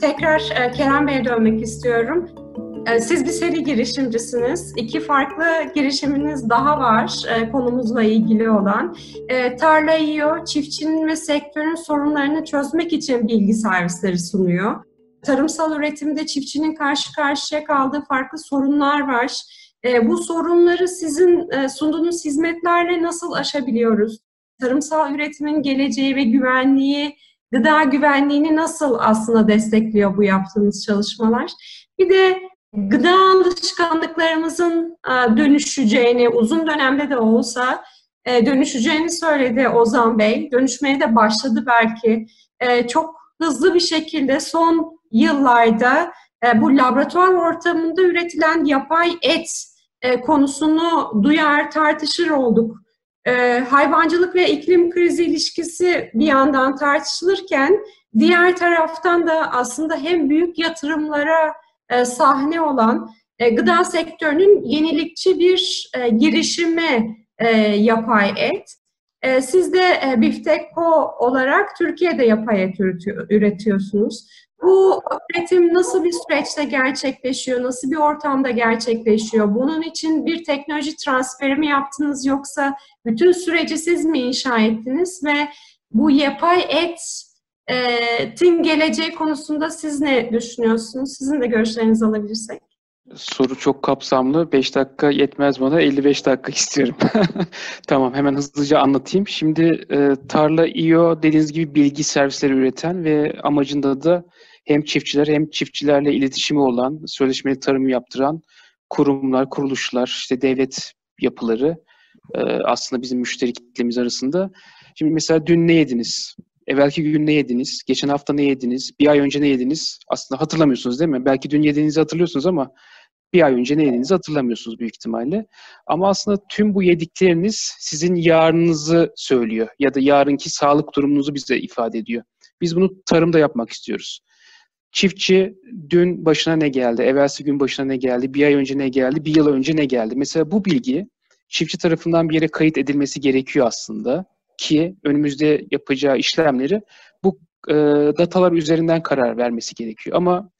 tekrar e, Kerem Bey'e dönmek istiyorum. E, siz bir seri girişimcisiniz. İki farklı girişiminiz daha var e, konumuzla ilgili olan. Tarla İO, çiftçinin ve sektörün sorunlarını çözmek için bilgi servisleri sunuyor. Tarımsal üretimde çiftçinin karşı karşıya kaldığı farklı sorunlar var. Bu sorunları sizin sunduğunuz hizmetlerle nasıl aşabiliyoruz? Tarımsal üretimin geleceği ve güvenliği gıda güvenliğini nasıl aslında destekliyor bu yaptığınız çalışmalar? Bir de gıda alışkanlıklarımızın e, dönüşeceğini, uzun dönemde de olsa e, dönüşeceğini söyledi Ozan Bey. Dönüşmeye de başladı belki. E, çok hızlı bir şekilde son yıllarda bu laboratuvar ortamında üretilen yapay et konusunu duyar, tartışır olduk e, hayvancılık ve iklim krizi ilişkisi bir yandan tartışılırken diğer taraftan da aslında hem büyük yatırımlara e, sahne olan e, gıda sektörünün yenilikçi bir e, girişimi e, yapay et. E, siz de e, Biftekko olarak Türkiye'de yapay et üretiyorsunuz. Bu üretim nasıl bir süreçte gerçekleşiyor, nasıl bir ortamda gerçekleşiyor? Bunun için bir teknoloji transferi mi yaptınız yoksa bütün süreci siz mi inşa ettiniz ve bu yapay etin geleceği konusunda siz ne düşünüyorsunuz? Sizin de görüşlerinizi alabilirsek. Soru çok kapsamlı. 5 dakika yetmez bana. 55 dakika istiyorum. tamam hemen hızlıca anlatayım. Şimdi e, Tarla IO dediğiniz gibi bilgi servisleri üreten ve amacında da hem çiftçiler hem çiftçilerle iletişimi olan, sözleşmeli tarım yaptıran kurumlar, kuruluşlar, işte devlet yapıları e, aslında bizim müşteri kitlemiz arasında. Şimdi mesela dün ne yediniz? Evvelki gün ne yediniz? Geçen hafta ne yediniz? Bir ay önce ne yediniz? Aslında hatırlamıyorsunuz değil mi? Belki dün yediğinizi hatırlıyorsunuz ama bir ay önce ne yediğinizi hatırlamıyorsunuz büyük ihtimalle. Ama aslında tüm bu yedikleriniz sizin yarınınızı söylüyor ya da yarınki sağlık durumunuzu bize ifade ediyor. Biz bunu tarımda yapmak istiyoruz. Çiftçi dün başına ne geldi, evvelsi gün başına ne geldi, bir ay önce ne geldi, bir yıl önce ne geldi. Mesela bu bilgi çiftçi tarafından bir yere kayıt edilmesi gerekiyor aslında ki önümüzde yapacağı işlemleri bu e, datalar üzerinden karar vermesi gerekiyor. Ama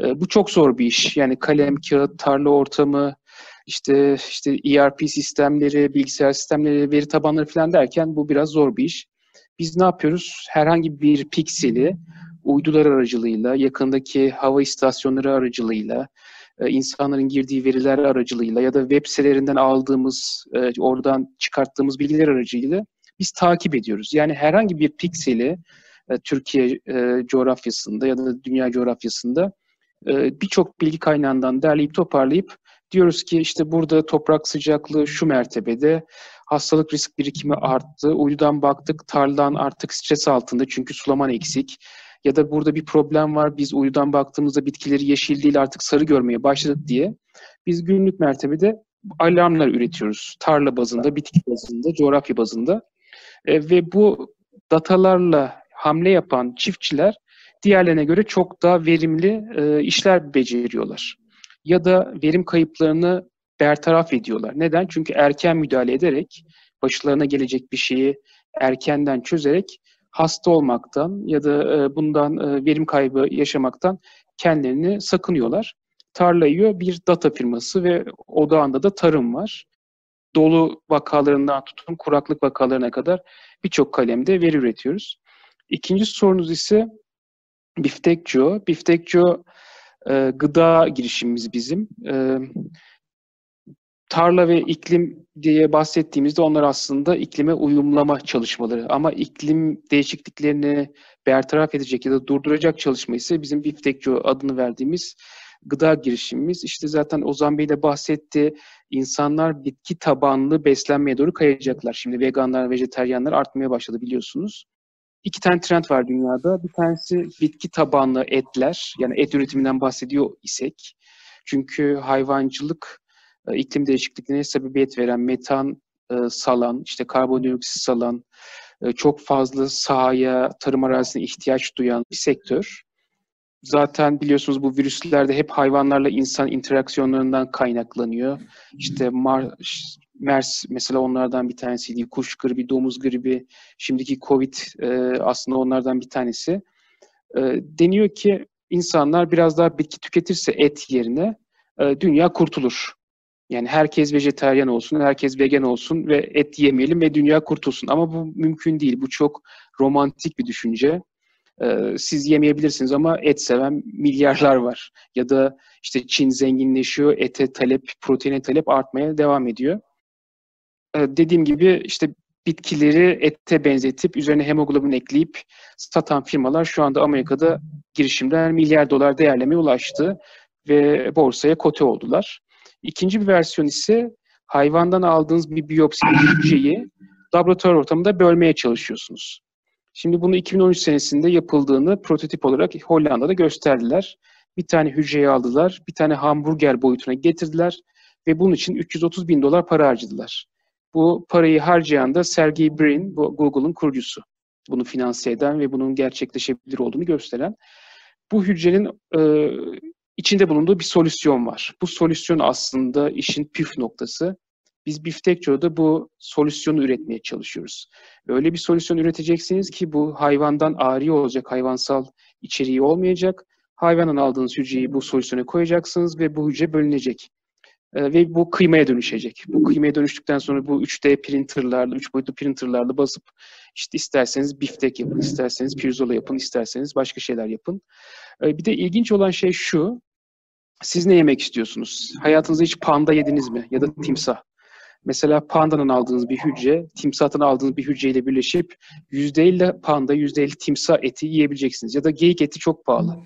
e, bu çok zor bir iş. Yani kalem, kağıt, tarla ortamı, işte işte ERP sistemleri, bilgisayar sistemleri, veri tabanları falan derken bu biraz zor bir iş. Biz ne yapıyoruz? Herhangi bir pikseli uydular aracılığıyla, yakındaki hava istasyonları aracılığıyla, e, insanların girdiği veriler aracılığıyla ya da web sitelerinden aldığımız, e, oradan çıkarttığımız bilgiler aracılığıyla biz takip ediyoruz. Yani herhangi bir pikseli e, Türkiye coğrafyasında ya da dünya coğrafyasında birçok bilgi kaynağından derleyip toparlayıp diyoruz ki işte burada toprak sıcaklığı şu mertebede, hastalık risk birikimi arttı, uydudan baktık tarladan artık stres altında çünkü sulaman eksik ya da burada bir problem var biz uydudan baktığımızda bitkileri yeşil değil artık sarı görmeye başladık diye biz günlük mertebede alarmlar üretiyoruz. Tarla bazında, bitki bazında, coğrafya bazında. E, ve bu datalarla hamle yapan çiftçiler diğerlerine göre çok daha verimli e, işler beceriyorlar. Ya da verim kayıplarını bertaraf ediyorlar. Neden? Çünkü erken müdahale ederek başlarına gelecek bir şeyi erkenden çözerek hasta olmaktan ya da e, bundan e, verim kaybı yaşamaktan kendilerini sakınıyorlar. Tarla yiyor bir data firması ve odağında da tarım var. Dolu vakalarından tutun kuraklık vakalarına kadar birçok kalemde veri üretiyoruz. İkinci sorunuz ise Biftekço. Biftekço e, gıda girişimimiz bizim. E, tarla ve iklim diye bahsettiğimizde onlar aslında iklime uyumlama çalışmaları. Ama iklim değişikliklerini bertaraf edecek ya da durduracak çalışma ise bizim Biftekço adını verdiğimiz gıda girişimimiz. İşte zaten Ozan Bey de bahsetti. İnsanlar bitki tabanlı beslenmeye doğru kayacaklar. Şimdi veganlar, vejeteryanlar artmaya başladı biliyorsunuz. İki tane trend var dünyada. Bir tanesi bitki tabanlı etler. Yani et üretiminden bahsediyor isek. Çünkü hayvancılık iklim değişikliklerine sebebiyet veren metan e, salan, işte karbondioksit salan, e, çok fazla sahaya, tarım arazisine ihtiyaç duyan bir sektör. Zaten biliyorsunuz bu virüsler de hep hayvanlarla insan interaksiyonlarından kaynaklanıyor. İşte Mar MERS mesela onlardan bir tanesiydi. Kuş gribi, domuz gribi, şimdiki Covid e, aslında onlardan bir tanesi. E, deniyor ki insanlar biraz daha bitki tüketirse et yerine e, dünya kurtulur. Yani herkes vejeteryan olsun, herkes vegan olsun ve et yemeyelim ve dünya kurtulsun. Ama bu mümkün değil. Bu çok romantik bir düşünce. Ee, siz yemeyebilirsiniz ama et seven milyarlar var. Ya da işte Çin zenginleşiyor, ete talep, proteine talep artmaya devam ediyor. Ee, dediğim gibi işte bitkileri ete benzetip üzerine hemoglobin ekleyip satan firmalar şu anda Amerika'da girişimler milyar dolar değerlemeye ulaştı ve borsaya kote oldular. İkinci bir versiyon ise hayvandan aldığınız bir biyopsi hücreyi laboratuvar ortamında bölmeye çalışıyorsunuz. Şimdi bunu 2013 senesinde yapıldığını prototip olarak Hollanda'da gösterdiler. Bir tane hücreyi aldılar, bir tane hamburger boyutuna getirdiler ve bunun için 330 bin dolar para harcadılar. Bu parayı harcayan da Sergey Brin, bu Google'un kurucusu. Bunu finanse eden ve bunun gerçekleşebilir olduğunu gösteren. Bu hücrenin e, içinde bulunduğu bir solüsyon var. Bu solüsyon aslında işin püf noktası. Biz Biftekço'da bu solüsyonu üretmeye çalışıyoruz. Öyle bir solüsyon üreteceksiniz ki bu hayvandan ari olacak, hayvansal içeriği olmayacak. Hayvanın aldığınız hücreyi bu solüsyona koyacaksınız ve bu hücre bölünecek. Ee, ve bu kıymaya dönüşecek. Bu kıymaya dönüştükten sonra bu 3D printerlarla, 3 boyutlu printerlarla basıp işte isterseniz biftek yapın, isterseniz pirzola yapın, isterseniz başka şeyler yapın. Ee, bir de ilginç olan şey şu, siz ne yemek istiyorsunuz? Hayatınızda hiç panda yediniz mi? Ya da timsah? Mesela pandanın aldığınız bir hücre, timsahtan aldığınız bir hücreyle birleşip %50 panda, %50 timsah eti yiyebileceksiniz. Ya da geyik eti çok pahalı.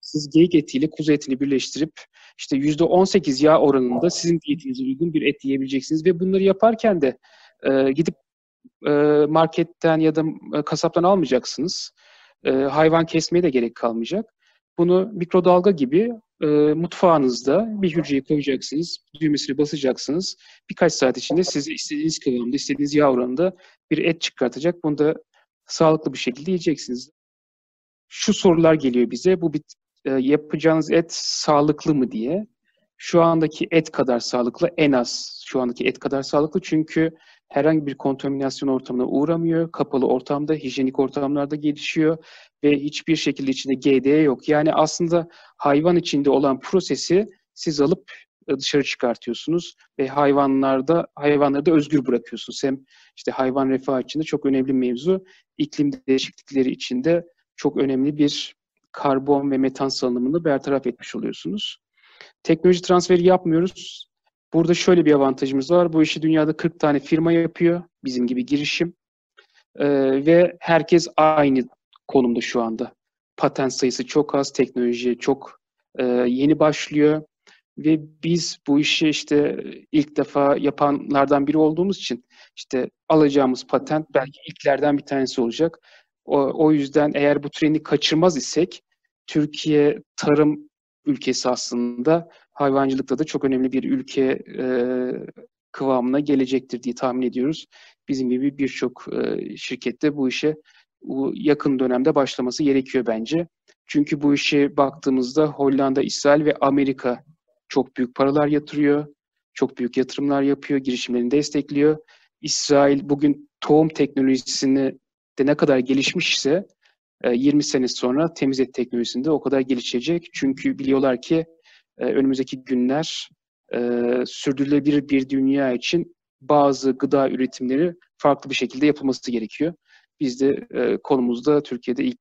Siz geyik etiyle kuzu etini birleştirip işte %18 yağ oranında sizin diyetinize uygun bir et yiyebileceksiniz. Ve bunları yaparken de e, gidip e, marketten ya da e, kasaptan almayacaksınız. E, hayvan kesmeye de gerek kalmayacak. Bunu mikrodalga gibi e, mutfağınızda bir hücreyi koyacaksınız, düğmesini basacaksınız. Birkaç saat içinde size istediğiniz kıvamda, istediğiniz yağ oranında bir et çıkartacak. Bunu da sağlıklı bir şekilde yiyeceksiniz. Şu sorular geliyor bize. Bu bir, e, yapacağınız et sağlıklı mı diye. Şu andaki et kadar sağlıklı, en az şu andaki et kadar sağlıklı. Çünkü herhangi bir kontaminasyon ortamına uğramıyor. Kapalı ortamda, hijyenik ortamlarda gelişiyor ve hiçbir şekilde içinde GDE yok. Yani aslında hayvan içinde olan prosesi siz alıp e, dışarı çıkartıyorsunuz ve hayvanlarda hayvanları da özgür bırakıyorsunuz. Hem işte hayvan refahı içinde çok önemli mevzu, iklim değişiklikleri içinde çok önemli bir karbon ve metan salınımını bertaraf etmiş oluyorsunuz. Teknoloji transferi yapmıyoruz. Burada şöyle bir avantajımız var. Bu işi dünyada 40 tane firma yapıyor. Bizim gibi girişim. Ee, ve herkes aynı konumda şu anda. Patent sayısı çok az, teknoloji çok e, yeni başlıyor. Ve biz bu işi işte ilk defa yapanlardan biri olduğumuz için işte alacağımız patent belki ilklerden bir tanesi olacak. O, o yüzden eğer bu treni kaçırmaz isek Türkiye tarım ülkesi aslında hayvancılıkta da çok önemli bir ülke e, kıvamına gelecektir diye tahmin ediyoruz. Bizim gibi birçok e, şirkette bu işe yakın dönemde başlaması gerekiyor bence. Çünkü bu işe baktığımızda Hollanda, İsrail ve Amerika çok büyük paralar yatırıyor. Çok büyük yatırımlar yapıyor, girişimlerini destekliyor. İsrail bugün tohum teknolojisini de ne kadar gelişmişse 20 sene sonra temiz et teknolojisinde o kadar gelişecek. Çünkü biliyorlar ki e, önümüzdeki günler e, sürdürülebilir bir dünya için bazı gıda üretimleri farklı bir şekilde yapılması gerekiyor. Biz de e, konumuzda Türkiye'de ilk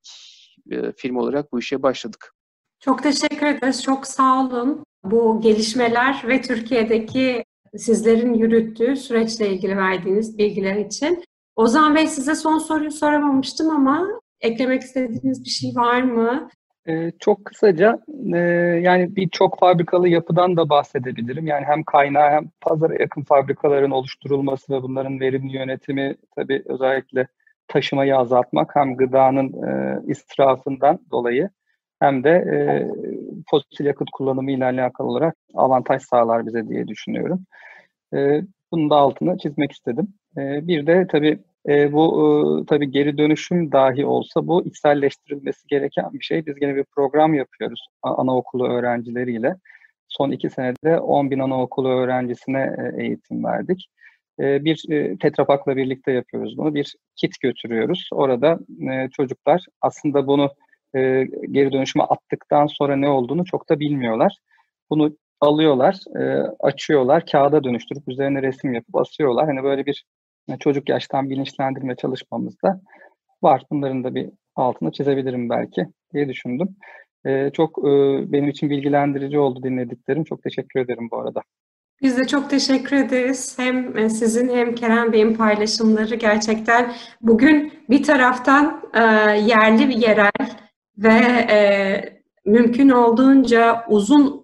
firma olarak bu işe başladık. Çok teşekkür ederiz. Çok sağ olun. Bu gelişmeler ve Türkiye'deki sizlerin yürüttüğü süreçle ilgili verdiğiniz bilgiler için. Ozan Bey size son soruyu soramamıştım ama eklemek istediğiniz bir şey var mı? Ee, çok kısaca e, yani bir çok fabrikalı yapıdan da bahsedebilirim. Yani hem kaynağı hem pazara yakın fabrikaların oluşturulması ve bunların verimli yönetimi tabii özellikle taşımayı azaltmak hem gıdanın e, israfından dolayı hem de e, fosil yakıt kullanımı ile alakalı olarak avantaj sağlar bize diye düşünüyorum. E, bunun da altını çizmek istedim. E, bir de tabii e, bu e, tabii geri dönüşüm dahi olsa bu içselleştirilmesi gereken bir şey. Biz yine bir program yapıyoruz anaokulu öğrencileriyle. Son iki senede 10 bin anaokulu öğrencisine e, eğitim verdik. E, bir e, Tetrapak'la birlikte yapıyoruz bunu. Bir kit götürüyoruz. Orada e, çocuklar aslında bunu e, geri dönüşüme attıktan sonra ne olduğunu çok da bilmiyorlar. Bunu alıyorlar, e, açıyorlar, kağıda dönüştürüp üzerine resim yapıp asıyorlar. Hani böyle bir çocuk yaştan bilinçlendirme çalışmamızda var. Bunların da bir altını çizebilirim belki diye düşündüm. E, çok e, benim için bilgilendirici oldu dinlediklerim. Çok teşekkür ederim bu arada. Biz de çok teşekkür ederiz. Hem e, sizin hem Kerem Bey'in paylaşımları gerçekten bugün bir taraftan e, yerli bir yerel ve mümkün olduğunca uzun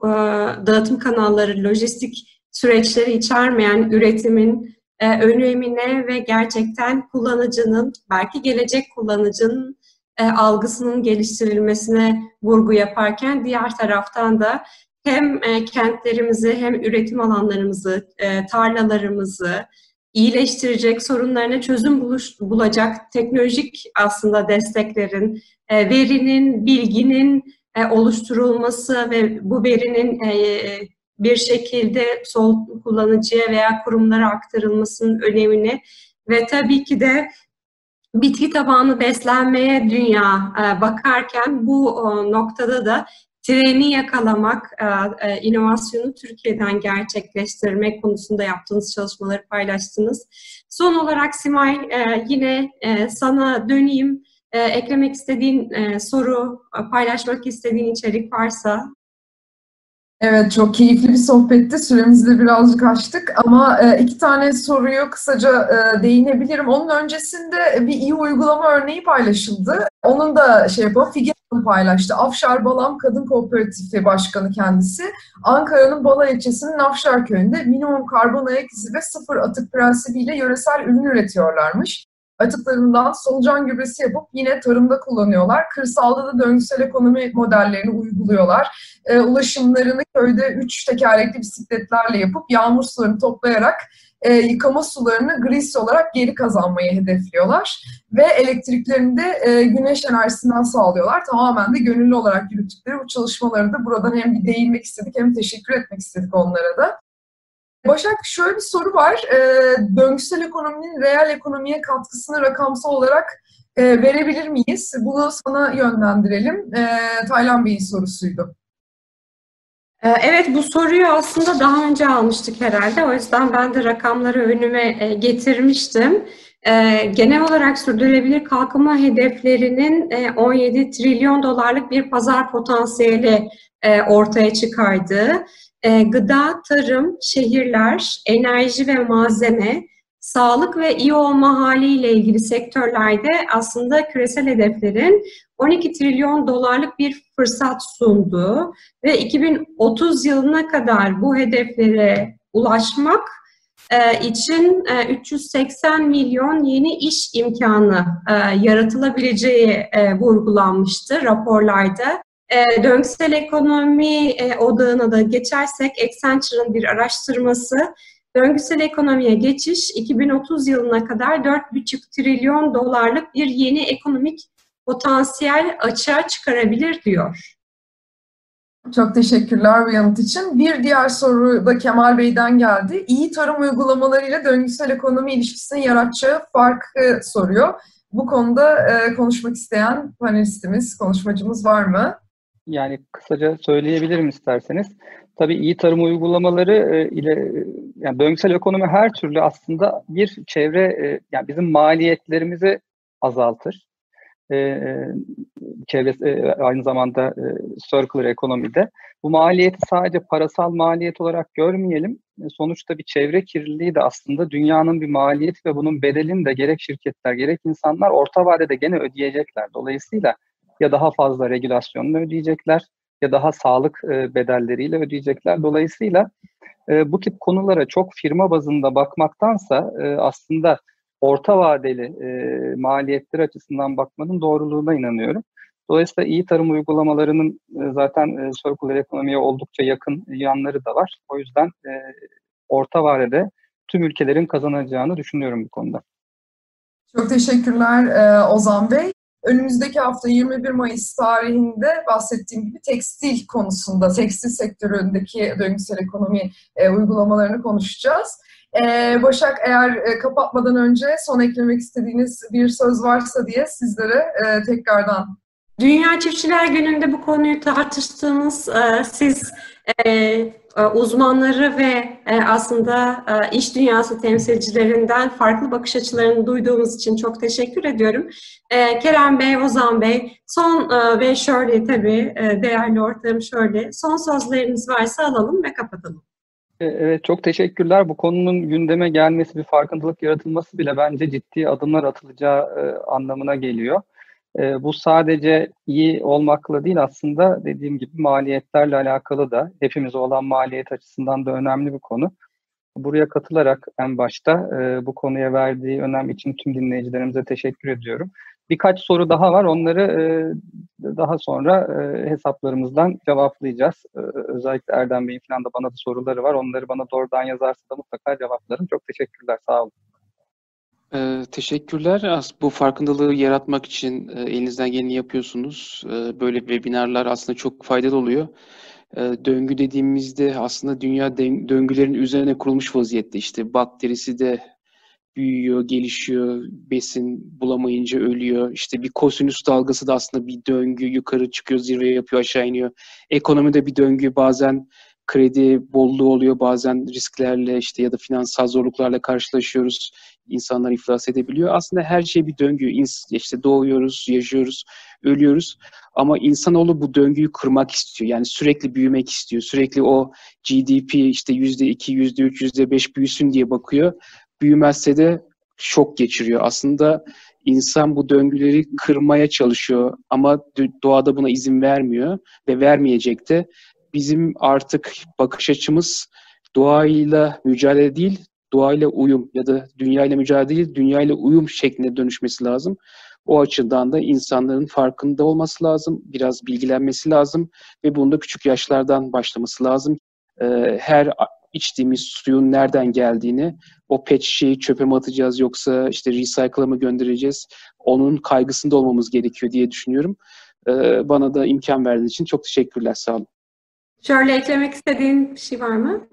dağıtım kanalları, lojistik süreçleri içermeyen üretimin e, önemine ve gerçekten kullanıcının, belki gelecek kullanıcının e, algısının geliştirilmesine vurgu yaparken diğer taraftan da hem e, kentlerimizi hem üretim alanlarımızı, e, tarlalarımızı iyileştirecek, sorunlarına çözüm buluş, bulacak teknolojik aslında desteklerin, e, verinin, bilginin e, oluşturulması ve bu verinin e, bir şekilde sol kullanıcıya veya kurumlara aktarılmasının önemini ve tabii ki de bitki tabanlı beslenmeye dünya e, bakarken bu noktada da treni yakalamak, e, e, inovasyonu Türkiye'den gerçekleştirmek konusunda yaptığınız çalışmaları paylaştınız. Son olarak Simay yine sana döneyim. Eklemek istediğin soru, paylaşmak istediğin içerik varsa Evet çok keyifli bir sohbetti. Süremizi de birazcık açtık ama e, iki tane soruyu kısaca e, değinebilirim. Onun öncesinde bir iyi uygulama örneği paylaşıldı. Onun da şey yapalım, Figen paylaştı. Afşar Balam Kadın Kooperatifi Başkanı kendisi. Ankara'nın Bala ilçesinin Afşar köyünde minimum karbon ayak izi ve sıfır atık prensibiyle yöresel ürün üretiyorlarmış atıklarından solucan gübresi yapıp yine tarımda kullanıyorlar. Kırsalda da döngüsel ekonomi modellerini uyguluyorlar. E, ulaşımlarını köyde üç tekerlekli bisikletlerle yapıp yağmur sularını toplayarak e, yıkama sularını gris olarak geri kazanmayı hedefliyorlar. Ve elektriklerini de e, güneş enerjisinden sağlıyorlar. Tamamen de gönüllü olarak yürüttükleri bu çalışmaları da buradan hem bir değinmek istedik hem teşekkür etmek istedik onlara da. Başak şöyle bir soru var. E, döngüsel ekonominin reel ekonomiye katkısını rakamsal olarak e, verebilir miyiz? Bunu sana yönlendirelim. E, Taylan Bey'in sorusuydu. E, evet bu soruyu aslında daha önce almıştık herhalde. O yüzden ben de rakamları önüme e, getirmiştim. E, genel olarak sürdürülebilir kalkınma hedeflerinin 17 trilyon dolarlık bir pazar potansiyeli ortaya çıkardığı e, gıda, tarım, şehirler, enerji ve malzeme, sağlık ve iyi olma haliyle ilgili sektörlerde aslında küresel hedeflerin 12 trilyon dolarlık bir fırsat sunduğu ve 2030 yılına kadar bu hedeflere ulaşmak e, için 380 e, milyon yeni iş imkanı e, yaratılabileceği vurgulanmıştı raporlarda. E, döngüsel ekonomi e, odağına da geçersek Accenture'ın bir araştırması döngüsel ekonomiye geçiş 2030 yılına kadar 4,5 trilyon dolarlık bir yeni ekonomik potansiyel açığa çıkarabilir diyor. Çok teşekkürler bu yanıt için. Bir diğer soru da Kemal Bey'den geldi. İyi tarım uygulamalarıyla döngüsel ekonomi ilişkisinin yaratacağı farkı soruyor. Bu konuda e, konuşmak isteyen panelistimiz, konuşmacımız var mı? Yani kısaca söyleyebilirim isterseniz. Tabii iyi tarım uygulamaları e, ile yani döngüsel ekonomi her türlü aslında bir çevre e, yani bizim maliyetlerimizi azaltır. E, e çevre e, aynı zamanda e, circular ekonomide bu maliyeti sadece parasal maliyet olarak görmeyelim. E, sonuçta bir çevre kirliliği de aslında dünyanın bir maliyeti ve bunun bedelini de gerek şirketler gerek insanlar orta vadede gene ödeyecekler. Dolayısıyla ya daha fazla regülasyonla ödeyecekler ya daha sağlık e, bedelleriyle ödeyecekler. Dolayısıyla e, bu tip konulara çok firma bazında bakmaktansa e, aslında orta vadeli maliyetler açısından bakmanın doğruluğuna inanıyorum. Dolayısıyla iyi tarım uygulamalarının zaten e, circular ekonomiye oldukça yakın yanları da var. O yüzden orta vadede tüm ülkelerin kazanacağını düşünüyorum bu konuda. Çok teşekkürler Ozan Bey. Önümüzdeki hafta 21 Mayıs tarihinde bahsettiğim gibi tekstil konusunda, tekstil sektöründeki döngüsel ekonomi e, uygulamalarını konuşacağız. E, Başak eğer e, kapatmadan önce son eklemek istediğiniz bir söz varsa diye sizlere e, tekrardan Dünya Çiftçiler Günü'nde bu konuyu tartıştığınız e, siz e, uzmanları ve aslında iş dünyası temsilcilerinden farklı bakış açılarını duyduğumuz için çok teşekkür ediyorum. Kerem Bey, Ozan Bey, son ve şöyle tabii değerli ortağım şöyle, son sözleriniz varsa alalım ve kapatalım. Evet çok teşekkürler. Bu konunun gündeme gelmesi, bir farkındalık yaratılması bile bence ciddi adımlar atılacağı anlamına geliyor. E, bu sadece iyi olmakla değil aslında dediğim gibi maliyetlerle alakalı da hepimize olan maliyet açısından da önemli bir konu. Buraya katılarak en başta e, bu konuya verdiği önem için tüm dinleyicilerimize teşekkür ediyorum. Birkaç soru daha var. Onları e, daha sonra e, hesaplarımızdan cevaplayacağız. E, özellikle Erdem Bey'in falan da bana da soruları var. Onları bana doğrudan yazarsa da mutlaka cevaplarım. Çok teşekkürler. Sağ olun. Ee, teşekkürler. Bu farkındalığı yaratmak için e, elinizden geleni yapıyorsunuz. E, böyle webinarlar aslında çok faydalı oluyor. E, döngü dediğimizde aslında dünya döngülerin üzerine kurulmuş vaziyette. İşte bakterisi de büyüyor, gelişiyor, besin bulamayınca ölüyor. İşte bir kosinüs dalgası da aslında bir döngü, yukarı çıkıyor, zirveye yapıyor, aşağı iniyor. Ekonomide bir döngü, bazen kredi bolluğu oluyor, bazen risklerle işte ya da finansal zorluklarla karşılaşıyoruz insanlar iflas edebiliyor. Aslında her şey bir döngü. İşte doğuyoruz, yaşıyoruz, ölüyoruz. Ama insanoğlu bu döngüyü kırmak istiyor. Yani sürekli büyümek istiyor. Sürekli o GDP işte yüzde iki, yüzde üç, yüzde beş büyüsün diye bakıyor. Büyümezse de şok geçiriyor. Aslında insan bu döngüleri kırmaya çalışıyor ama doğada buna izin vermiyor ve vermeyecek de. Bizim artık bakış açımız doğayla mücadele değil, doğayla uyum ya da dünyayla mücadele değil, dünyayla uyum şeklinde dönüşmesi lazım. O açıdan da insanların farkında olması lazım, biraz bilgilenmesi lazım ve bunda küçük yaşlardan başlaması lazım. Ee, her içtiğimiz suyun nereden geldiğini, o pet şişeyi çöpe mi atacağız yoksa işte recycle'a mı göndereceğiz, onun kaygısında olmamız gerekiyor diye düşünüyorum. Ee, bana da imkan verdiğiniz için çok teşekkürler, sağ olun. Şöyle eklemek istediğin bir şey var mı?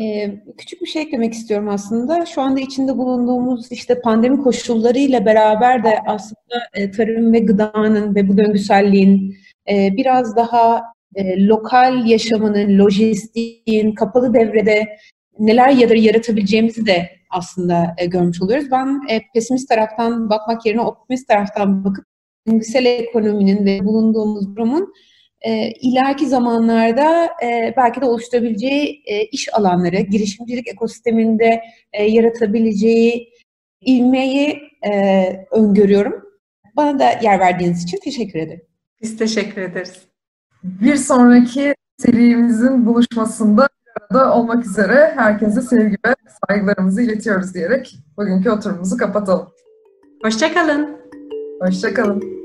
Ee, küçük bir şey eklemek istiyorum aslında. Şu anda içinde bulunduğumuz işte pandemi koşullarıyla beraber de aslında e, tarım ve gıdanın ve bu döngüselliğin e, biraz daha e, lokal yaşamının, lojistiğin, kapalı devrede neler yaratabileceğimizi de aslında e, görmüş oluyoruz. Ben e, pesimist taraftan bakmak yerine optimist taraftan bakıp döngüsel ekonominin ve bulunduğumuz durumun e, ileriki zamanlarda e, belki de oluşturabileceği e, iş alanları, girişimcilik ekosisteminde e, yaratabileceği ilmeği e, öngörüyorum. Bana da yer verdiğiniz için teşekkür ederim. Biz teşekkür ederiz. Bir sonraki serimizin buluşmasında arada olmak üzere herkese sevgi ve saygılarımızı iletiyoruz diyerek bugünkü oturumumuzu kapatalım. Hoşçakalın. Hoşçakalın.